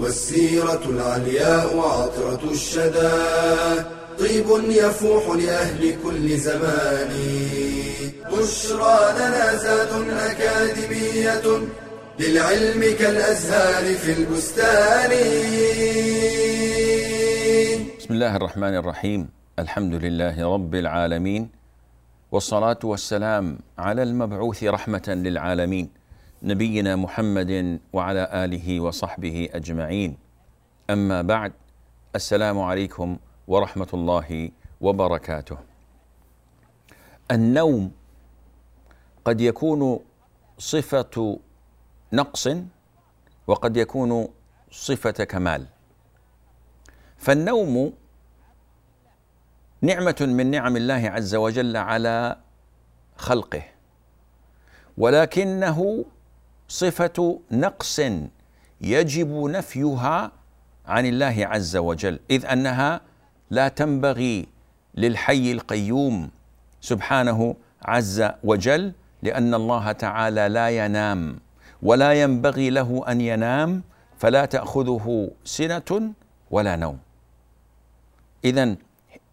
والسيرة العلياء وعطرة الشدى. طيب يفوح لأهل كل زمان. بشرى لنا زاد أكاديمية للعلم كالأزهار في البستان. بسم الله الرحمن الرحيم. الحمد لله رب العالمين. والصلاة والسلام على المبعوث رحمة للعالمين. نبينا محمد وعلى آله وصحبه أجمعين. أما بعد السلام عليكم ورحمة الله وبركاته. النوم قد يكون صفة نقص وقد يكون صفة كمال. فالنوم نعمة من نعم الله عز وجل على خلقه ولكنه صفة نقص يجب نفيها عن الله عز وجل إذ أنها لا تنبغي للحي القيوم سبحانه عز وجل لأن الله تعالى لا ينام ولا ينبغي له أن ينام فلا تأخذه سنة ولا نوم. إذا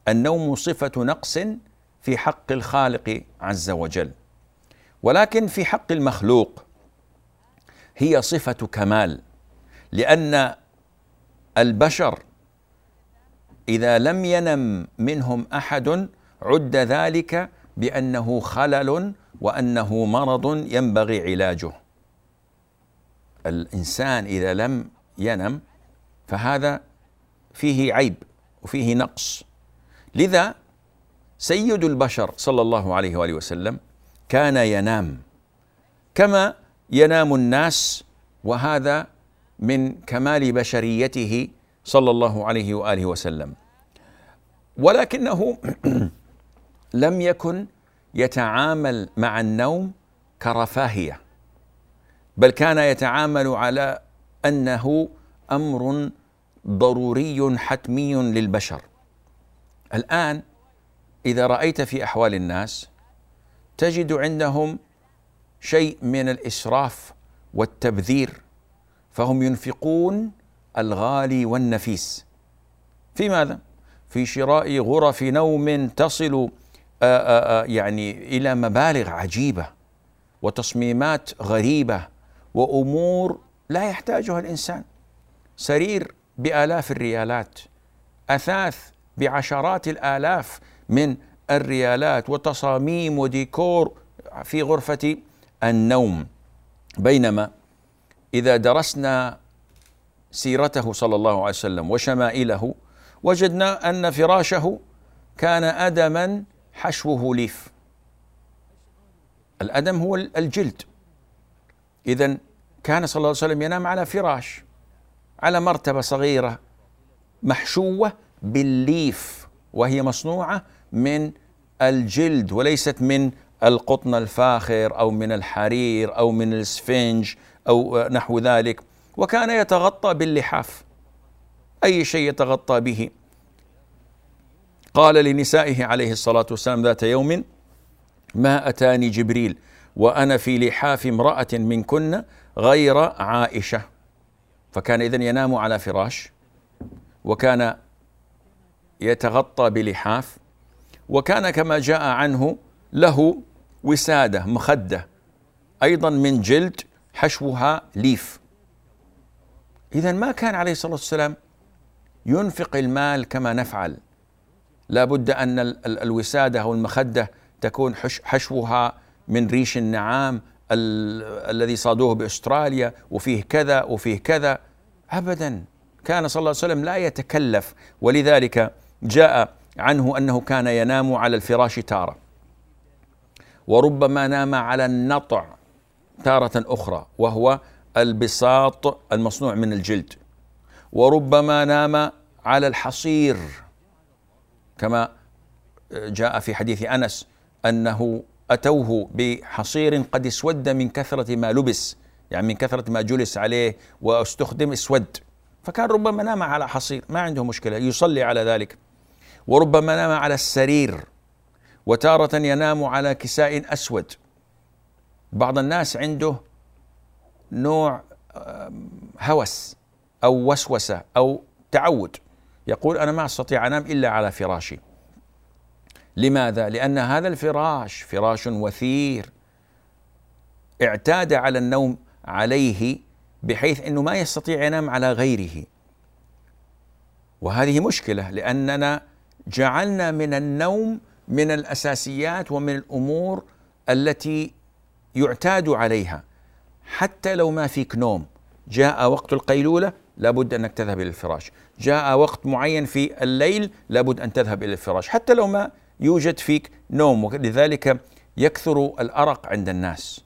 النوم صفة نقص في حق الخالق عز وجل ولكن في حق المخلوق. هي صفة كمال لأن البشر إذا لم ينم منهم أحد عد ذلك بأنه خلل وأنه مرض ينبغي علاجه. الإنسان إذا لم ينم فهذا فيه عيب وفيه نقص. لذا سيد البشر صلى الله عليه وآله وسلم كان ينام كما ينام الناس وهذا من كمال بشريته صلى الله عليه وآله وسلم. ولكنه لم يكن يتعامل مع النوم كرفاهية بل كان يتعامل على أنه أمر ضروري حتمي للبشر. الآن إذا رأيت في أحوال الناس تجد عندهم شيء من الإسراف والتبذير فهم ينفقون الغالي والنفيس في ماذا؟ في شراء غرف نوم تصل آآ آآ يعني إلى مبالغ عجيبة وتصميمات غريبة وأمور لا يحتاجها الإنسان سرير بآلاف الريالات أثاث بعشرات الآلاف من الريالات وتصاميم وديكور في غرفة النوم. بينما إذا درسنا سيرته صلى الله عليه وسلم وشمائله وجدنا أن فراشه كان ادما حشوه ليف. الأدم هو الجلد. اذا كان صلى الله عليه وسلم ينام على فراش على مرتبة صغيرة محشوة بالليف وهي مصنوعة من الجلد وليست من القطن الفاخر أو من الحرير أو من السفنج أو نحو ذلك وكان يتغطى باللحاف. أي شيء يتغطى به. قال لنسائه عليه الصلاة والسلام ذات يوم ما أتاني جبريل وأنا في لحاف امرأة منكن غير عائشة. فكان اذا ينام على فراش وكان يتغطى بلحاف وكان كما جاء عنه له وسادة مخدة. أيضا من جلد حشوها ليف. اذا ما كان عليه الصلاة والسلام ينفق المال كما نفعل. لا بد أن الوسادة أو المخدة تكون حشوها من ريش النعام الذي صادوه بأستراليا وفيه كذا وفيه كذا. ابدا. كان صلى الله عليه وسلم لا يتكلف. ولذلك جاء عنه أنه كان ينام على الفراش تارة. وربما نام على النطع تارة أخرى وهو البساط المصنوع من الجلد. وربما نام على الحصير كما جاء في حديث أنس أنه أتوه بحصير قد اسود من كثرة ما لبس يعني من كثرة ما جلس عليه واستخدم اسود. فكان ربما نام على حصير ما عنده مشكلة يصلي على ذلك. وربما نام على السرير وتارة ينام على كساء أسود. بعض الناس عنده نوع هوس أو وسوسة أو تعود. يقول أنا ما أستطيع أنام إلا على فراشي. لماذا؟ لأن هذا الفراش فراش وثير. اعتاد على النوم عليه بحيث إنه ما يستطيع ينام على غيره. وهذه مشكلة لأننا جعلنا من النوم من الأساسيات ومن الأمور التي يعتاد عليها. حتى لو ما فيك نوم جاء وقت القيلولة لابد أنك تذهب إلى الفراش. جاء وقت معين في الليل لابد أن تذهب إلى الفراش. حتى لو ما يوجد فيك نوم ولذلك يكثر الأرق عند الناس.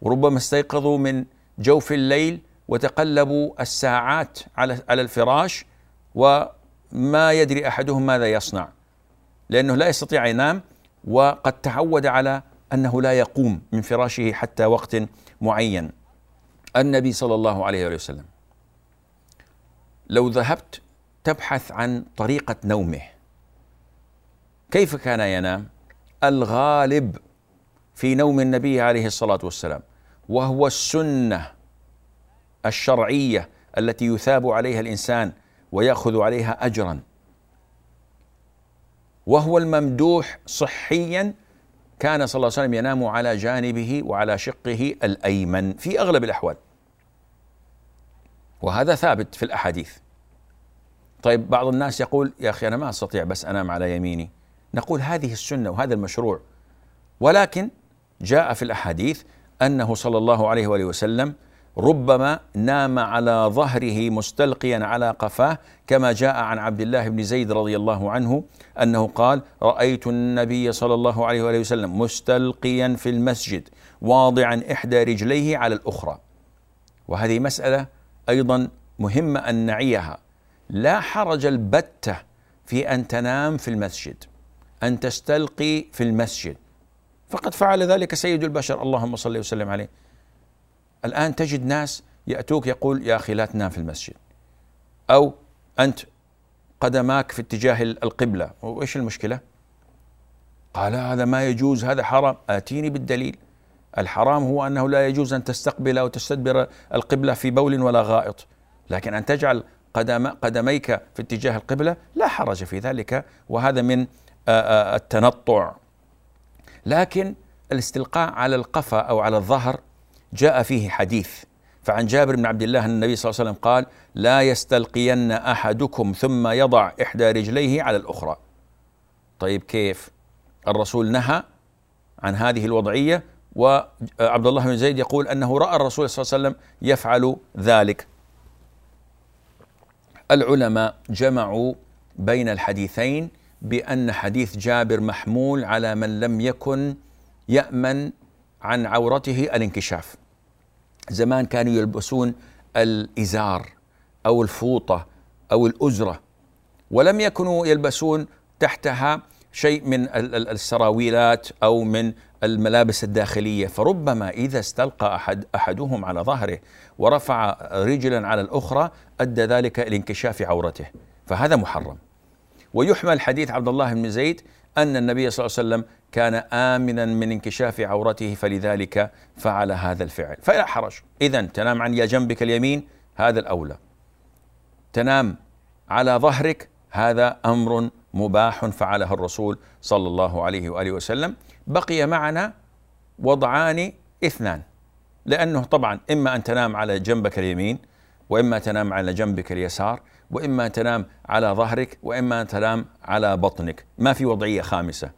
وربما استيقظوا من جوف الليل وتقلبوا الساعات على على الفراش وما يدري أحدهم ماذا يصنع. لأنه لا يستطيع ينام وقد تعود على أنه لا يقوم من فراشه حتى وقت معين. النبي صلى الله عليه وسلم لو ذهبت تبحث عن طريقة نومه كيف كان ينام؟ الغالب في نوم النبي عليه الصلاة والسلام وهو السنة الشرعية التي يثاب عليها الإنسان ويأخذ عليها اجرا. وهو الممدوح صحيا. كان صلى الله عليه وسلم ينام على جانبه وعلى شقه الأيمن في أغلب الأحوال. وهذا ثابت في الأحاديث. طيب بعض الناس يقول يا أخي أنا ما أستطيع بس أنام على يميني. نقول هذه السنة وهذا المشروع. ولكن جاء في الأحاديث أنه صلى الله عليه وآله وسلم ربما نام على ظهره مستلقيا على قفاه كما جاء عن عبد الله بن زيد رضي الله عنه أنه قال رأيت النبي صلى الله عليه وآله وسلم مستلقيا في المسجد واضعا إحدى رجليه على الأخرى. وهذه مسألة أيضا مهمة أن نعيها. لا حرج البتة في أن تنام في المسجد أن تستلقي في المسجد. فقد فعل ذلك سيد البشر. اللهم صل وسلم عليه. الآن تجد ناس يأتوك يقول يا أخي لا تنام في المسجد. أو أنت قدماك في اتجاه القبلة. وإيش المشكلة؟ قال هذا ما يجوز هذا حرام. آتيني بالدليل. الحرام هو أنه لا يجوز أن تستقبل أو تستدبر القبلة في بول ولا غائط. لكن أن تجعل قدم قدميك في اتجاه القبلة لا حرج في ذلك وهذا من التنطع. لكن الاستلقاء على القفا أو على الظهر جاء فيه حديث. فعن جابر بن عبد الله النبي صلى الله عليه وسلم قال لا يستلقين أحدكم ثم يضع إحدى رجليه على الأخرى. طيب كيف؟ الرسول نهى عن هذه الوضعية وعبد الله بن زيد يقول أنه رأى الرسول صلى الله عليه وسلم يفعل ذلك. العلماء جمعوا بين الحديثين بأن حديث جابر محمول على من لم يكن يأمن عن عورته الانكشاف. زمان كانوا يلبسون الإزار أو الفوطة أو الأزرة ولم يكونوا يلبسون تحتها شيء من السراويلات أو من الملابس الداخلية. فربما إذا استلقى أحد أحدهم على ظهره ورفع رجلا على الأخرى أدى ذلك إلى انكشاف عورته فهذا محرم. ويحمل حديث عبد الله بن زيد أن النبي صلى الله عليه وسلم كان آمنا من انكشاف عورته فلذلك فعل هذا الفعل. فلا حرج. إذا تنام عن جنبك اليمين هذا الأولى. تنام على ظهرك هذا أمر مباح فعله الرسول صلى الله عليه وآله وسلم. بقي معنا وضعان اثنان. لأنه طبعا إما أن تنام على جنبك اليمين وإما تنام على جنبك اليسار. وإما تنام على ظهرك وإما تنام على بطنك. ما في وضعية خامسة.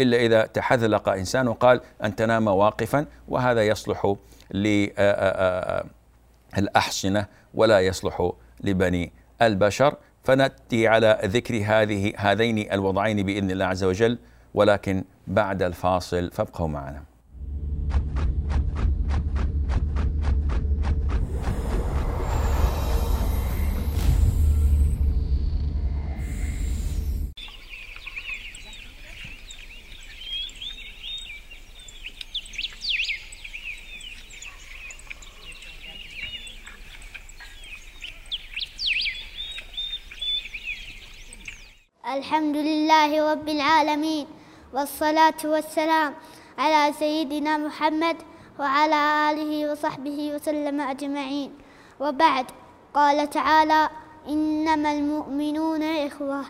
إلا إذا تحذلق إنسان وقال أن تنام واقفا وهذا يصلح للأحصنة ولا يصلح لبني البشر. فنأتي على ذكر هذه هذين الوضعين بإذن الله عز وجل ولكن بعد الفاصل فابقوا معنا. الحمد لله رب العالمين والصلاة والسلام على سيدنا محمد وعلى آله وصحبه وسلم أجمعين. وبعد قال تعالى إنما المؤمنون إخوة.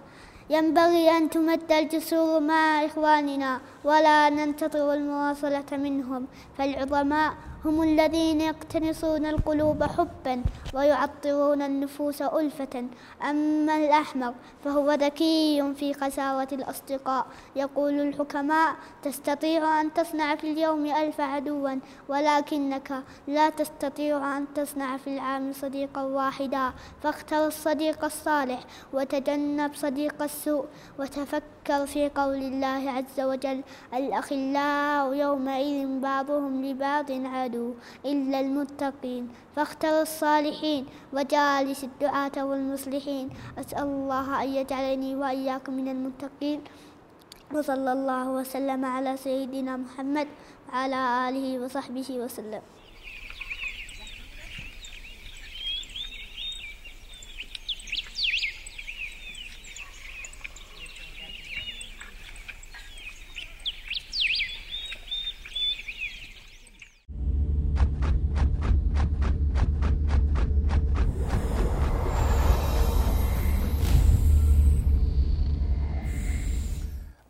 ينبغي أن تمد الجسور مع إخواننا ولا ننتظر المواصلة منهم فالعظماء هم الذين يقتنصون القلوب حبا ويعطرون النفوس ألفة. أما الأحمق فهو ذكي في قساوة الأصدقاء. يقول الحكماء تستطيع أن تصنع في اليوم ألف عدوا ولكنك لا تستطيع أن تصنع في العام صديقا واحدا. فاختر الصديق الصالح وتجنب صديق السوء وتفكر في قول الله عز وجل الأخلاء يومئذ بعضهم لبعض عدو إلا المتقين. فاختر الصالحين وجالس الدعاة والمصلحين. أسأل الله أن يجعلني وإياكم من المتقين. وصلى الله وسلم على سيدنا محمد وعلى آله وصحبه وسلم.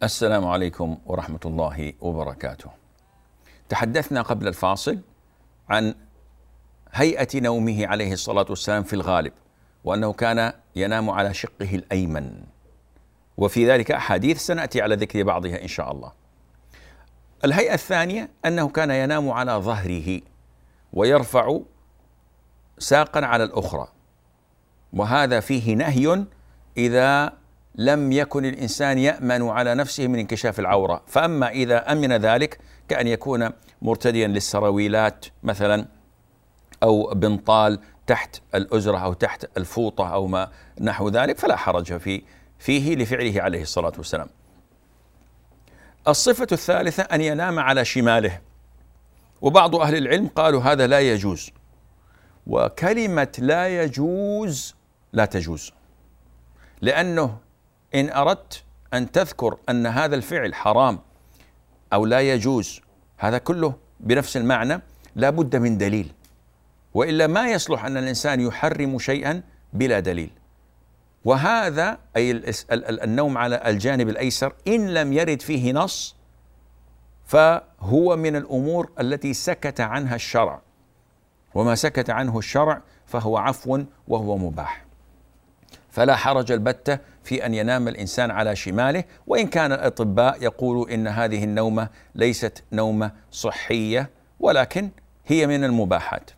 السلام عليكم ورحمة الله وبركاته. تحدثنا قبل الفاصل عن هيئة نومه عليه الصلاة والسلام في الغالب وأنه كان ينام على شقه الأيمن وفي ذلك أحاديث سنأتي على ذكر بعضها إن شاء الله. الهيئة الثانية أنه كان ينام على ظهره ويرفع ساقا على الأخرى وهذا فيه نهي إذا لم يكن الإنسان يأمن على نفسه من انكشاف العورة، فأما إذا أمن ذلك كأن يكون مرتديا للسراويلات مثلا أو بنطال تحت الأزرة أو تحت الفوطة أو ما نحو ذلك فلا حرج في فيه لفعله عليه الصلاة والسلام. الصفة الثالثة أن ينام على شماله. وبعض أهل العلم قالوا هذا لا يجوز. وكلمة لا يجوز لا تجوز. لأنه إن أردت أن تذكر أن هذا الفعل حرام أو لا يجوز هذا كله بنفس المعنى لا بد من دليل. وإلا ما يصلح أن الإنسان يحرم شيئا بلا دليل. وهذا أي النوم على الجانب الأيسر إن لم يرد فيه نص فهو من الأمور التي سكت عنها الشرع. وما سكت عنه الشرع فهو عفو وهو مباح. فلا حرج البتة في أن ينام الإنسان على شماله وإن كان الأطباء يقولوا إن هذه النومة ليست نومة صحية ولكن هي من المباحات.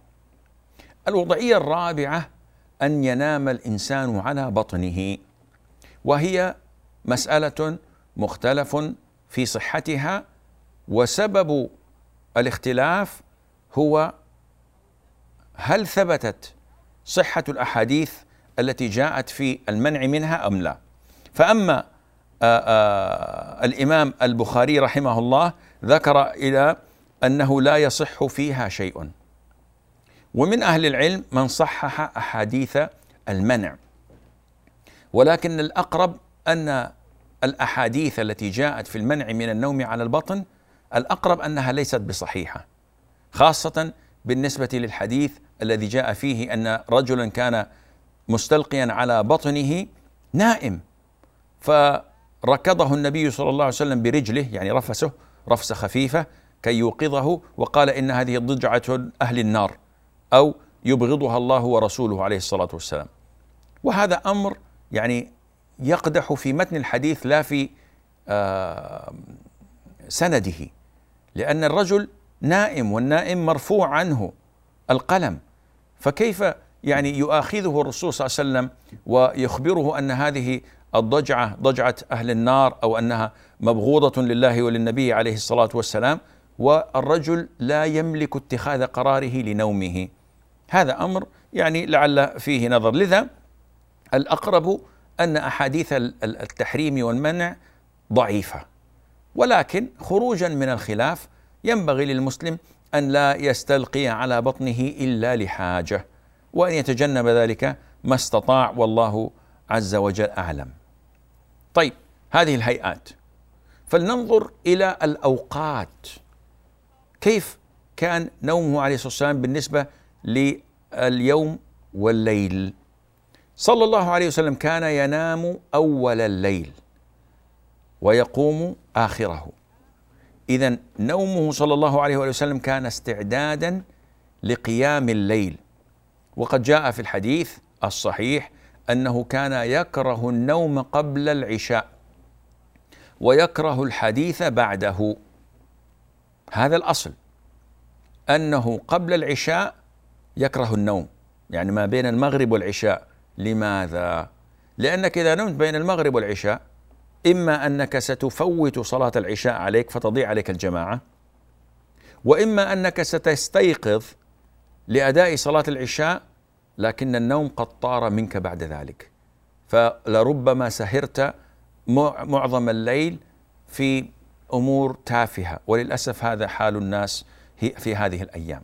الوضعية الرابعة أن ينام الإنسان على بطنه وهي مسألة مختلف في صحتها وسبب الاختلاف هو هل ثبتت صحة الأحاديث التي جاءت في المنع منها أم لا. فأما آآ آآ الإمام البخاري رحمه الله ذكر إلى أنه لا يصح فيها شيء. ومن أهل العلم من صحح أحاديث المنع. ولكن الأقرب أن الأحاديث التي جاءت في المنع من النوم على البطن الأقرب أنها ليست بصحيحة خاصة بالنسبة للحديث الذي جاء فيه أن رجلا كان مستلقيا على بطنه نائم. فركضه النبي صلى الله عليه وسلم برجله يعني رفسه رفسة خفيفة كي يوقظه وقال إن هذه ضجعه أهل النار أو يبغضها الله ورسوله عليه الصلاة والسلام. وهذا أمر يعني يقدح في متن الحديث لا في آه سنده لأن الرجل نائم والنائم مرفوع عنه القلم. فكيف يعني يؤاخذه الرسول صلى الله عليه وسلم ويخبره أن هذه الضجعة ضجعة أهل النار أو أنها مبغوضة لله وللنبي عليه الصلاة والسلام والرجل لا يملك اتخاذ قراره لنومه. هذا أمر يعني لعل فيه نظر. لذا الأقرب أن أحاديث التحريم والمنع ضعيفة. ولكن خروجا من الخلاف ينبغي للمسلم أن لا يستلقي على بطنه إلا لحاجة. وأن يتجنب ذلك ما استطاع والله عز وجل أعلم. طيب هذه الهيئات. فلننظر إلى الأوقات. كيف كان نومه عليه الصلاة والسلام بالنسبة لليوم والليل؟ صلى الله عليه وسلم كان ينام أول الليل ويقوم آخره. اذا نومه صلى الله عليه وسلم كان استعدادا لقيام الليل. وقد جاء في الحديث الصحيح أنه كان يكره النوم قبل العشاء ويكره الحديث بعده. هذا الأصل أنه قبل العشاء يكره النوم يعني ما بين المغرب والعشاء. لماذا؟ لأنك إذا نمت بين المغرب والعشاء إما أنك ستفوت صلاة العشاء عليك فتضيع عليك الجماعة وإما أنك ستستيقظ لأداء صلاة العشاء لكن النوم قد طار منك بعد ذلك. فلربما سهرت معظم الليل في أمور تافهة وللأسف هذا حال الناس في هذه الأيام.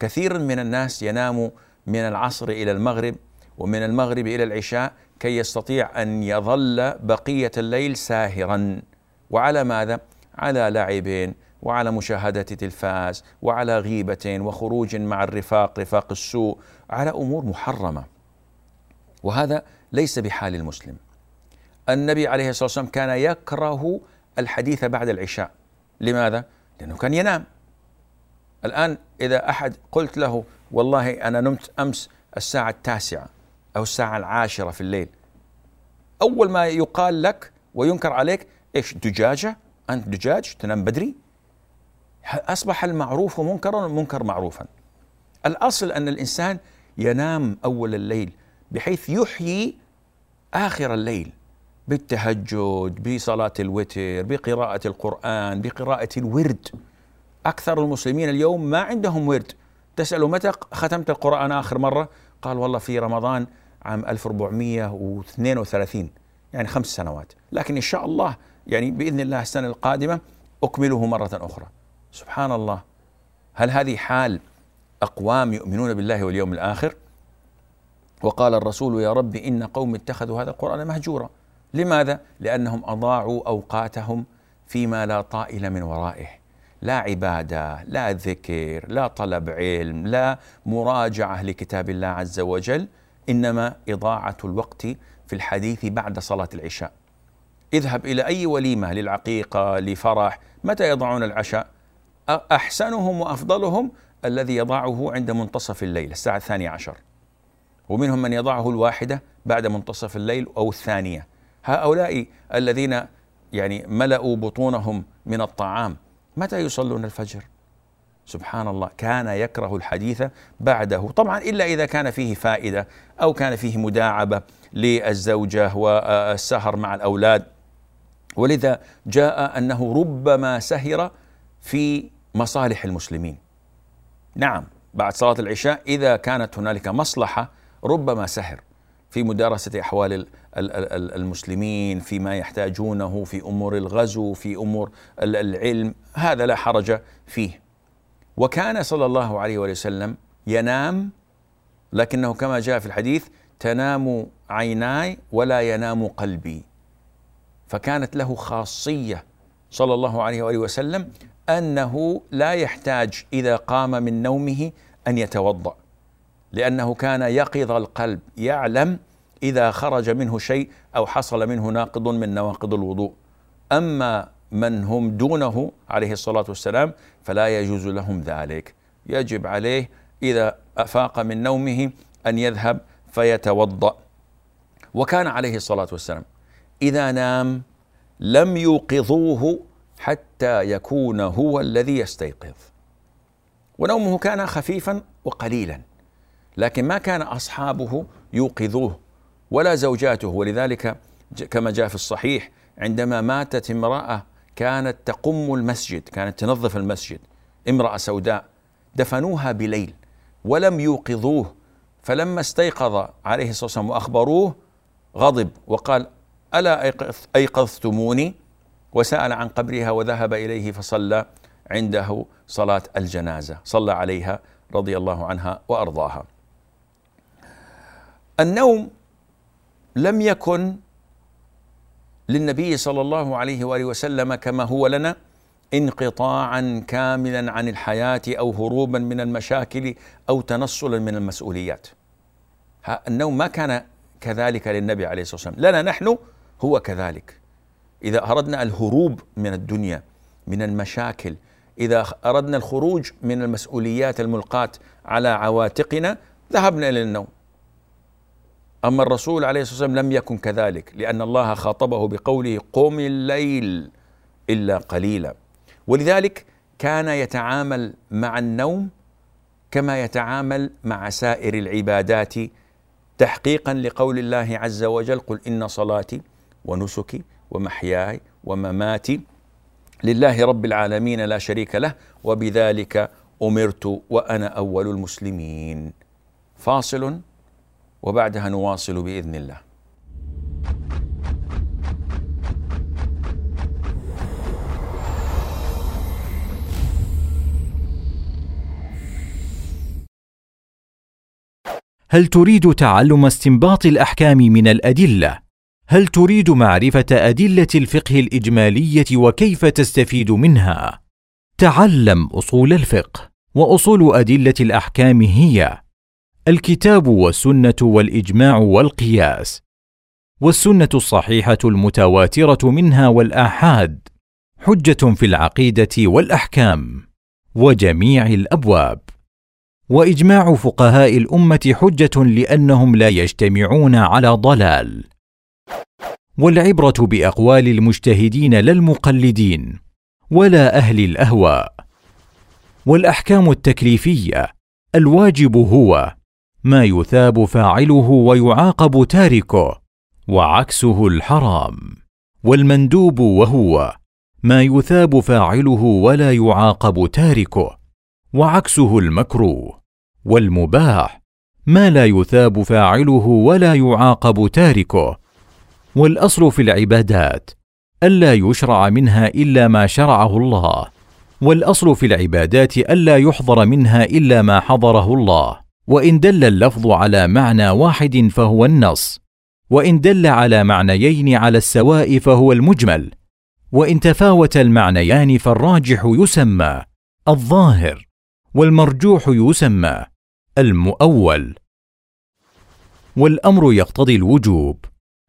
كثير من الناس ينام من العصر إلى المغرب ومن المغرب إلى العشاء كي يستطيع أن يظل بقية الليل ساهرا. وعلى ماذا؟ على لعب وعلى مشاهدة تلفاز وعلى غيبة وخروج مع الرفاق رفاق السوء على أمور محرمة. وهذا ليس بحال المسلم. النبي عليه الصلاة والسلام كان يكره الحديث بعد العشاء. لماذا؟ لأنه كان ينام. الآن إذا أحد قلت له والله أنا نمت أمس الساعة التاسعة أو الساعة العاشرة في الليل أول ما يقال لك وينكر عليك إيش دجاجة؟ أنت دجاج تنام بدري؟ أصبح المعروف منكرا والمنكر معروفا. الأصل أن الإنسان ينام أول الليل بحيث يحيي آخر الليل بالتهجد بصلاة الوتر بقراءة القرآن بقراءة الورد. أكثر المسلمين اليوم ما عندهم ورد. تساله متى ختمت القرآن آخر مرة؟ قال والله في رمضان عام 1432 يعني خمس سنوات. لكن إن شاء الله يعني بإذن الله السنة القادمة أكمله مرة أخرى. سبحان الله. هل هذه حال أقوام يؤمنون بالله واليوم الآخر؟ وقال الرسول يا رب إن قوم اتخذوا هذا القرآن مهجورا. لماذا؟ لأنهم أضاعوا أوقاتهم فيما لا طائل من ورائه. لا عبادة لا ذكر لا طلب علم لا مراجعة لكتاب الله عز وجل إنما إضاعة الوقت في الحديث بعد صلاة العشاء. اذهب إلى أي وليمة للعقيقة لفرح متى يضعون العشاء؟ أحسنهم وأفضلهم الذي يضعه عند منتصف الليل الساعة الثانية عشر. ومنهم من يضعه الواحدة بعد منتصف الليل أو الثانية. هؤلاء الذين يعني ملأوا بطونهم من الطعام متى يصلون الفجر؟ سبحان الله كان يكره الحديث بعده. طبعا إلا إذا كان فيه فائدة أو كان فيه مداعبة للزوجة والسهر مع الأولاد. ولذا جاء أنه ربما سهر في مصالح المسلمين. نعم بعد صلاة العشاء إذا كانت هنالك مصلحة ربما سهر في مدارسة أحوال المسلمين فيما يحتاجونه في أمور الغزو في أمور العلم هذا لا حرج فيه. وكان صلى الله عليه وسلم ينام لكنه كما جاء في الحديث تنام عيناي ولا ينام قلبي. فكانت له خاصية صلى الله عليه وآله وسلم أنه لا يحتاج إذا قام من نومه أن يتوضأ لأنه كان يقظ القلب يعلم إذا خرج منه شيء أو حصل منه ناقض من نواقض الوضوء. أما من هم دونه عليه الصلاة والسلام فلا يجوز لهم ذلك. يجب عليه إذا أفاق من نومه أن يذهب فيتوضأ. وكان عليه الصلاة والسلام إذا نام لم يوقظوه حتى يكون هو الذي يستيقظ. ونومه كان خفيفا وقليلا لكن ما كان أصحابه يوقظوه ولا زوجاته. ولذلك كما جاء في الصحيح عندما ماتت امرأة كانت تقم المسجد كانت تنظف المسجد امرأة سوداء دفنوها بليل ولم يوقظوه. فلما استيقظ عليه الصلاة والسلام وأخبروه غضب وقال ألا أيقظتموني؟ وسأل عن قبرها وذهب إليه فصلى عنده صلاة الجنازة صلى عليها رضي الله عنها وأرضاها. النوم لم يكن للنبي صلى الله عليه وآله وسلم كما هو لنا انقطاعا كاملا عن الحياة أو هروبا من المشاكل أو تنصلا من المسؤوليات. النوم ما كان كذلك للنبي عليه الصلاة والسلام، لنا نحن هو كذلك. إذا أردنا الهروب من الدنيا من المشاكل، إذا أردنا الخروج من المسؤوليات الملقاة على عواتقنا ذهبنا إلى النوم. أما الرسول عليه الصلاة والسلام لم يكن كذلك لأن الله خاطبه بقوله قم الليل إلا قليلا ولذلك كان يتعامل مع النوم كما يتعامل مع سائر العبادات تحقيقا لقول الله عز وجل قل إن صلاتي ونسكي ومحياي ومماتي لله رب العالمين لا شريك له وبذلك أمرت وأنا أول المسلمين. فاصل وبعدها نواصل بإذن الله. هل تريد تعلم استنباط الأحكام من الأدلة؟ هل تريد معرفة أدلة الفقه الإجمالية وكيف تستفيد منها؟ تعلم أصول الفقه وأصول أدلة الأحكام هي الكتاب والسنة والإجماع والقياس والسنة الصحيحة المتواترة منها والآحاد حجة في العقيدة والأحكام وجميع الأبواب وإجماع فقهاء الأمة حجة لأنهم لا يجتمعون على ضلال. والعبرة بأقوال المجتهدين لا المقلدين ولا أهل الأهواء. والأحكام التكليفية الواجب هو ما يثاب فاعله ويعاقب تاركه وعكسه الحرام. والمندوب وهو ما يثاب فاعله ولا يعاقب تاركه وعكسه المكروه. والمباح ما لا يثاب فاعله ولا يعاقب تاركه والأصل في العبادات. ألا يشرع منها إلا ما شرعه الله. والأصل في العبادات ألا يحضر منها إلا ما حضره الله. وإن دل اللفظ على معنى واحد فهو النص. وإن دل على معنيين على السواء فهو المجمل. وإن تفاوت المعنيان فالراجح يسمى الظاهر والمرجوح يسمى المؤول. والأمر يقتضي الوجوب.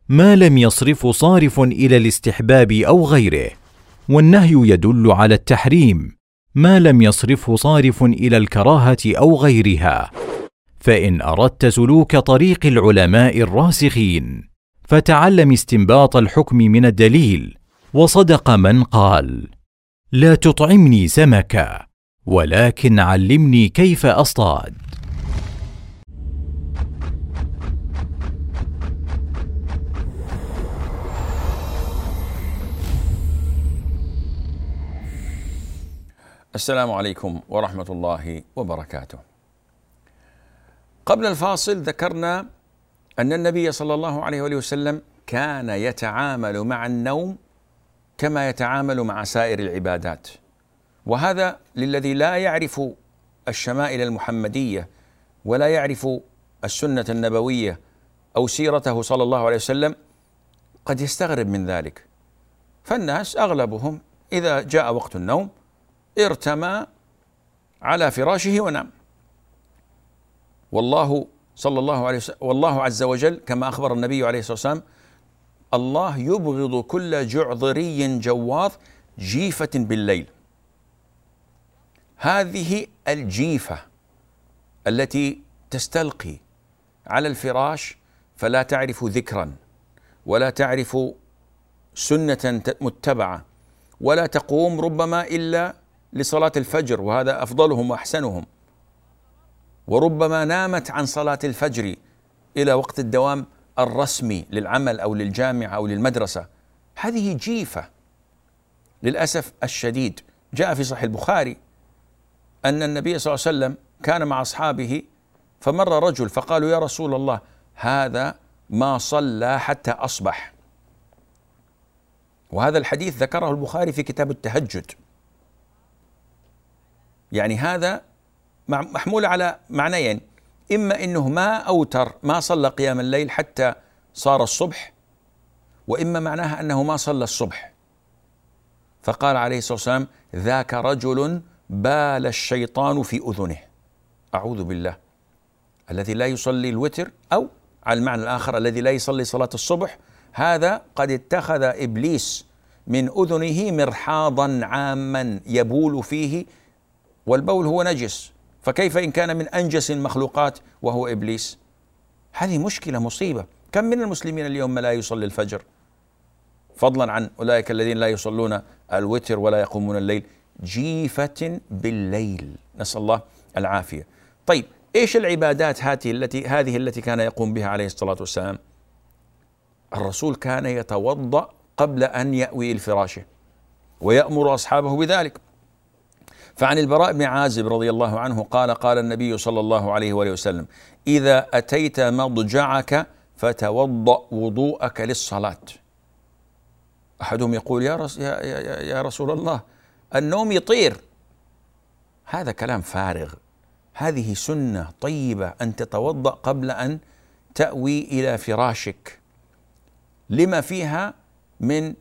ما لم يصرف صارف إلى الاستحباب أو غيره. والنهي يدل على التحريم. ما لم يصرفه صارف إلى الكراهة أو غيرها. فإن أردت سلوك طريق العلماء الراسخين فتعلم استنباط الحكم من الدليل. وصدق من قال لا تطعمني سمكا ولكن علمني كيف أصطاد. السلام عليكم ورحمة الله وبركاته. قبل الفاصل ذكرنا أن النبي صلى الله عليه وآله وسلم كان يتعامل مع النوم كما يتعامل مع سائر العبادات. وهذا للذي لا يعرف الشمائل المحمدية ولا يعرف السنة النبوية أو سيرته صلى الله عليه وسلم قد يستغرب من ذلك. فالناس أغلبهم إذا جاء وقت النوم ارتمى على فراشه ونام. والله صلى الله عليه وسلم والله عز وجل كما أخبر النبي عليه الصلاة والسلام الله يبغض كل جعذري جواظ جيفة بالليل. هذه الجيفة التي تستلقي على الفراش فلا تعرف ذكرا ولا تعرف سنة متبعة ولا تقوم ربما إلا لصلاة الفجر وهذا أفضلهم وأحسنهم. وربما نامت عن صلاة الفجر إلى وقت الدوام الرسمي للعمل أو للجامعة أو للمدرسة. هذه جيفة. للأسف الشديد جاء في صحيح البخاري أن النبي صلى الله عليه وسلم كان مع أصحابه فمر رجل فقالوا يا رسول الله هذا ما صلى حتى أصبح. وهذا الحديث ذكره البخاري في كتاب التهجد. يعني هذا محمول على معنيين. إما إنه ما أوتر ما صلى قيام الليل حتى صار الصبح وإما معناها أنه ما صلى الصبح. فقال عليه الصلاة والسلام ذاك رجل بال الشيطان في أذنه. أعوذ بالله. الذي لا يصلي الوتر أو على المعنى الآخر الذي لا يصلي صلاة الصبح هذا قد اتخذ إبليس من أذنه مرحاضا عاما يبول فيه والبول هو نجس. فكيف إن كان من أنجس المخلوقات وهو إبليس؟ هذه مشكلة مصيبة. كم من المسلمين اليوم لا يصلي الفجر؟ فضلا عن أولئك الذين لا يصلون الوتر ولا يقومون الليل. جيفة بالليل. نسأل الله العافية. طيب إيش العبادات هذه التي هذه التي كان يقوم بها عليه الصلاة والسلام؟ الرسول كان يتوضأ قبل أن يأوي الفراشه ويأمر أصحابه بذلك. فعن البراء بن عازب رضي الله عنه قال قال النبي صلى الله عليه وآله وسلم إذا أتيت مضجعك فتوضأ وضوءك للصلاة. أحدهم يقول يا, رس يا, يا, يا رسول الله النوم يطير. هذا كلام فارغ. هذه سنة طيبة أن تتوضأ قبل أن تأوي إلى فراشك. لما فيها من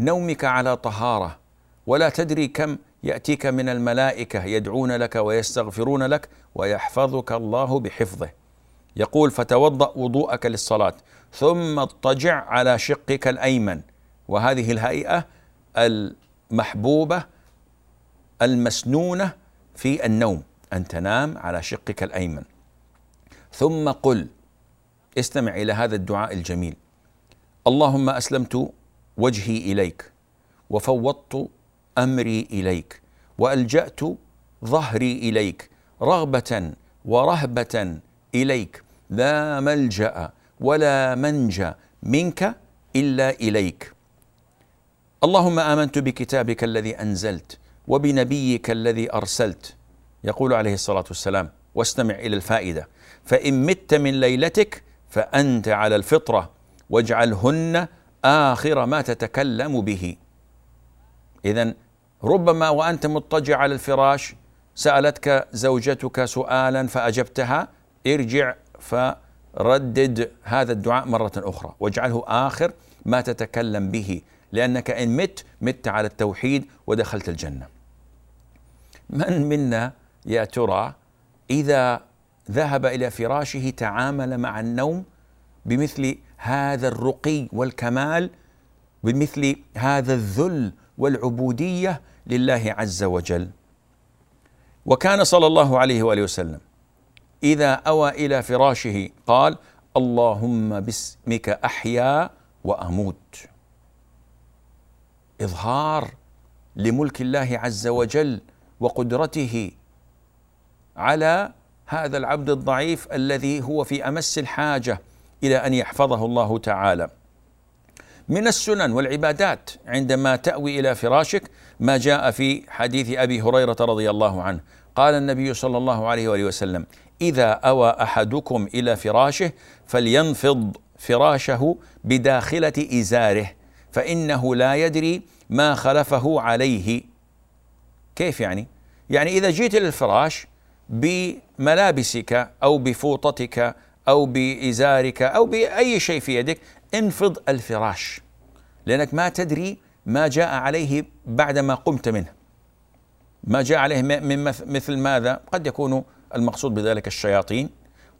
نومك على طهارة ولا تدري كم يأتيك من الملائكة يدعون لك ويستغفرون لك ويحفظك الله بحفظه. يقول فتوضأ وضوءك للصلاة ثم اضطجع على شقك الأيمن. وهذه الهيئة المحبوبة المسنونة في النوم أن تنام على شقك الأيمن. ثم قل استمع إلى هذا الدعاء الجميل. اللهم أسلمت وجهي إليك وفوضت أمري إليك وألجأت ظهري إليك رغبة ورهبة إليك. لا ملجأ ولا منجأ منك إلا إليك. اللهم آمنت بكتابك الذي أنزلت وبنبيك الذي أرسلت. يقول عليه الصلاة والسلام واستمع إلى الفائدة. فإن مت من ليلتك فأنت على الفطرة واجعلهن آخر ما تتكلم به. اذا ربما وأنت مضطجع على الفراش سألتك زوجتك سؤالا فأجبتها ارجع فردد هذا الدعاء مرة أخرى واجعله آخر ما تتكلم به لأنك إن مت مت على التوحيد ودخلت الجنة. من منا يا ترى إذا ذهب إلى فراشه تعامل مع النوم بمثل هذا الرقي والكمال بمثل هذا الذل والعبودية لله عز وجل. وكان صلى الله عليه وآله وسلم إذا أوى إلى فراشه قال اللهم باسمك أحيا وأموت. إظهار لملك الله عز وجل وقدرته على هذا العبد الضعيف الذي هو في أمس الحاجة إلى أن يحفظه الله تعالى. من السنن والعبادات عندما تأوي إلى فراشك ما جاء في حديث أبي هريرة رضي الله عنه قال النبي صلى الله عليه وآله وسلم إذا أوى أحدكم إلى فراشه فلينفض فراشه بداخلة إزاره فإنه لا يدري ما خلفه عليه كيف يعني؟ يعني إذا جيت للفراش بملابسك أو بفوطتك أو بإزارك أو بأي شيء في يدك انفض الفراش لأنك ما تدري ما جاء عليه بعدما قمت منه. ما جاء عليه من مثل ماذا؟ قد يكون المقصود بذلك الشياطين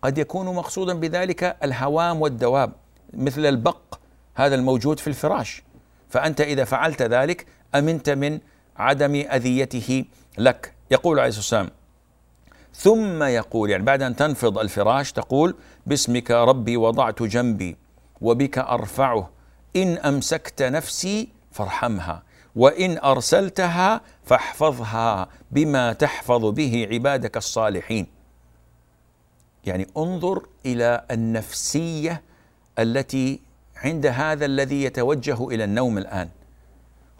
قد يكون مقصودا بذلك الهوام والدواب مثل البق هذا الموجود في الفراش. فأنت إذا فعلت ذلك أمنت من عدم أذيته لك. يقول عليه الصلاة والسلام ثم يقول يعني بعد أن تنفض الفراش تقول باسمك ربي وضعت جنبي وبك أرفعه. إن أمسكت نفسي فارحمها وإن أرسلتها فاحفظها بما تحفظ به عبادك الصالحين. يعني انظر إلى النفسية التي عند هذا الذي يتوجه إلى النوم الآن.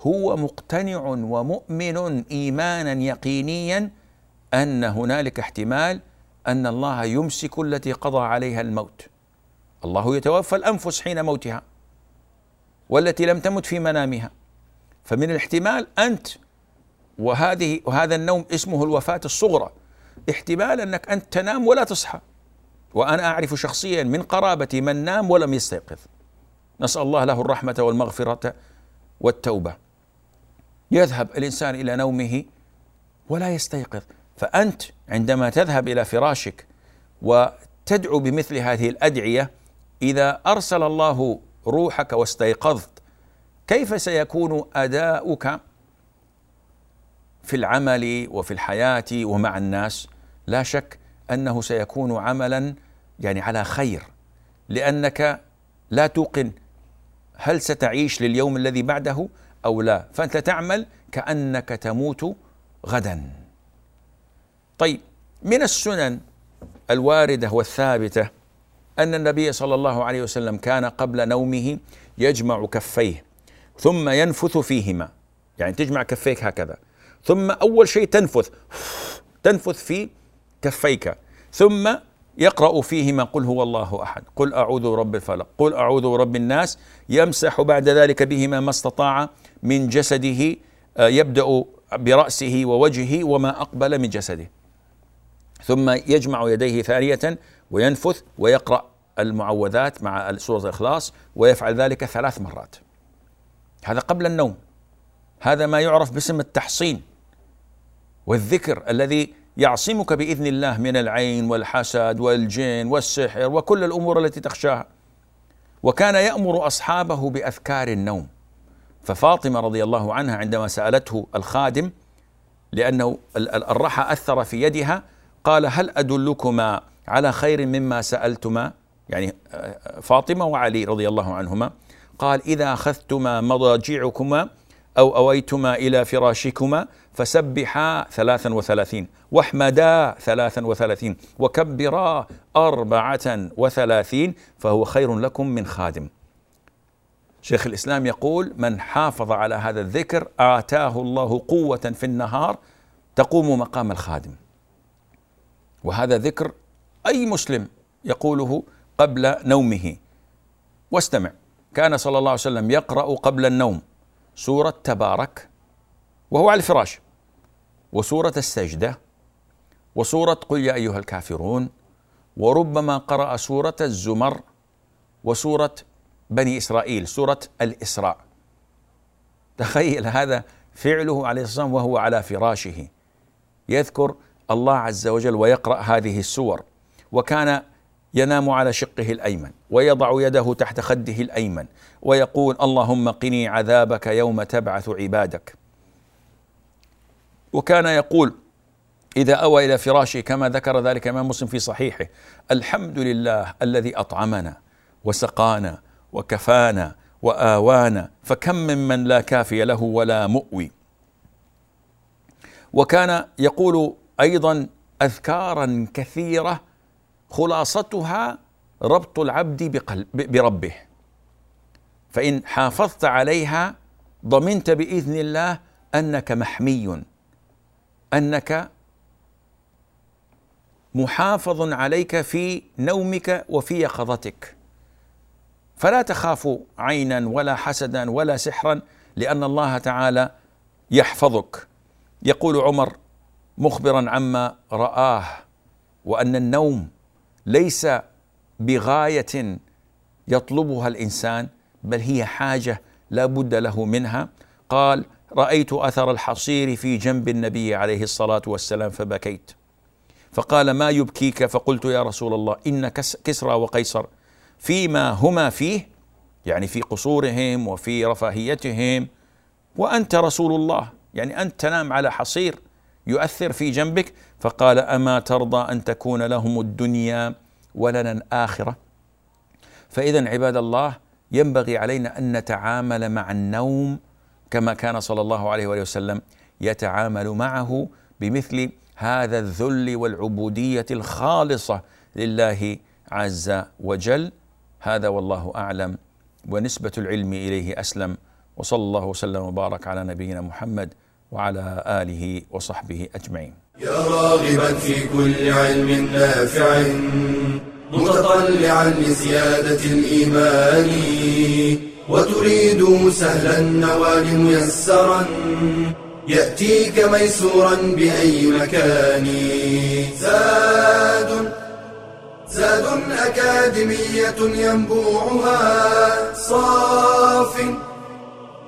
هو مقتنع ومؤمن إيمانا يقينيا أن هنالك احتمال أن الله يمسك التي قضى عليها الموت. الله يتوفى الأنفس حين موتها والتي لم تمت في منامها. فمن الاحتمال أنت وهذه وهذا النوم اسمه الوفاة الصغرى. احتمال أنك أنت تنام ولا تصحى. وأنا أعرف شخصيا من قرابتي من نام ولم يستيقظ. نسأل الله له الرحمة والمغفرة والتوبة. يذهب الإنسان إلى نومه ولا يستيقظ. فأنت عندما تذهب إلى فراشك وتدعو بمثل هذه الأدعية إذا أرسل الله روحك واستيقظت كيف سيكون أداؤك في العمل وفي الحياة ومع الناس؟ لا شك أنه سيكون عملا يعني على خير لأنك لا توقن هل ستعيش لليوم الذي بعده أو لا فأنت تعمل كأنك تموت غدا. طيب من السنن الواردة والثابتة أن النبي صلى الله عليه وسلم كان قبل نومه يجمع كفيه ثم ينفث فيهما. يعني تجمع كفيك هكذا. ثم أول شيء تنفث تنفث في كفيك. ثم يقرأ فيهما قل هو الله أحد. قل أعوذ برب الفلق. قل أعوذ برب الناس. يمسح بعد ذلك بهما ما استطاع من جسده آه، يبدأ برأسه ووجهه وما أقبل من جسده. ثم يجمع يديه ثانية وينفث ويقرأ المعوذات مع سورة الإخلاص ويفعل ذلك ثلاث مرات. هذا قبل النوم. هذا ما يعرف باسم التحصين والذكر الذي يعصمك بإذن الله من العين والحسد والجن والسحر وكل الأمور التي تخشاها. وكان يأمر أصحابه بأذكار النوم. ففاطمة رضي الله عنها عندما سألته الخادم لأنه الرحى أثر في يدها قال هل أدلكما على خير مما سألتما؟ يعني آه، فاطمة وعلي رضي الله عنهما قال إذا أخذتما مضاجعكما أو أويتما إلى فراشكما فسبحا ثلاثا وثلاثين واحمدا ثلاثا وثلاثين وكبرا أربعة وثلاثين فهو خير لكم من خادم. شيخ الإسلام يقول من حافظ على هذا الذكر آتاه الله قوة في النهار تقوم مقام الخادم. وهذا ذكر أي مسلم يقوله قبل نومه. واستمع. كان صلى الله عليه وسلم يقرأ قبل النوم سورة تبارك وهو على الفراش وسورة السجدة وسورة قل يا أيها الكافرون وربما قرأ سورة الزمر وسورة بني إسرائيل سورة الإسراء. تخيل هذا فعله عليه الصلاة والسلام وهو على فراشه. يذكر الله عز وجل ويقرأ هذه السور. وكان ينام على شقه الأيمن ويضع يده تحت خده الأيمن ويقول اللهم قني عذابك يوم تبعث عبادك. وكان يقول إذا أوى إلى فراشه كما ذكر ذلك الإمام مسلم في صحيحه الحمد لله الذي أطعمنا وسقانا وكفانا وآوانا فكم ممن لا كافي له ولا مؤوي. وكان يقول أيضا أذكارا كثيرة خلاصتها ربط العبد بقلب بربه. فإن حافظت عليها ضمنت بإذن الله أنك محمي أنك محافظ عليك في نومك وفي يقظتك. فلا تخاف عينا ولا حسدا ولا سحرا لأن الله تعالى يحفظك. يقول عمر مخبرا عما رآه وأن النوم ليس بغاية يطلبها الإنسان بل هي حاجة لا بد له منها. قال رأيت أثر الحصير في جنب النبي عليه الصلاة والسلام فبكيت. فقال ما يبكيك؟ فقلت يا رسول الله إن كسرى وقيصر. فيما هما فيه يعني في قصورهم وفي رفاهيتهم وأنت رسول الله. يعني أنت تنام على حصير يؤثر في جنبك فقال أما ترضى أن تكون لهم الدنيا ولنا الآخرة؟ فاذا عباد الله ينبغي علينا أن نتعامل مع النوم كما كان صلى الله عليه وآله وسلم يتعامل معه بمثل هذا الذل والعبودية الخالصة لله عز وجل. هذا والله أعلم ونسبة العلم إليه أسلم. وصلى الله وسلم وبارك على نبينا محمد وعلى آله وصحبه أجمعين. يا راغبا في كل علم نافع متطلعا لزيادة الإيمان وتريد سهلا النوال ميسرا يأتيك ميسورا بأي مكان. زاد زاد أكاديمية ينبوعها صاف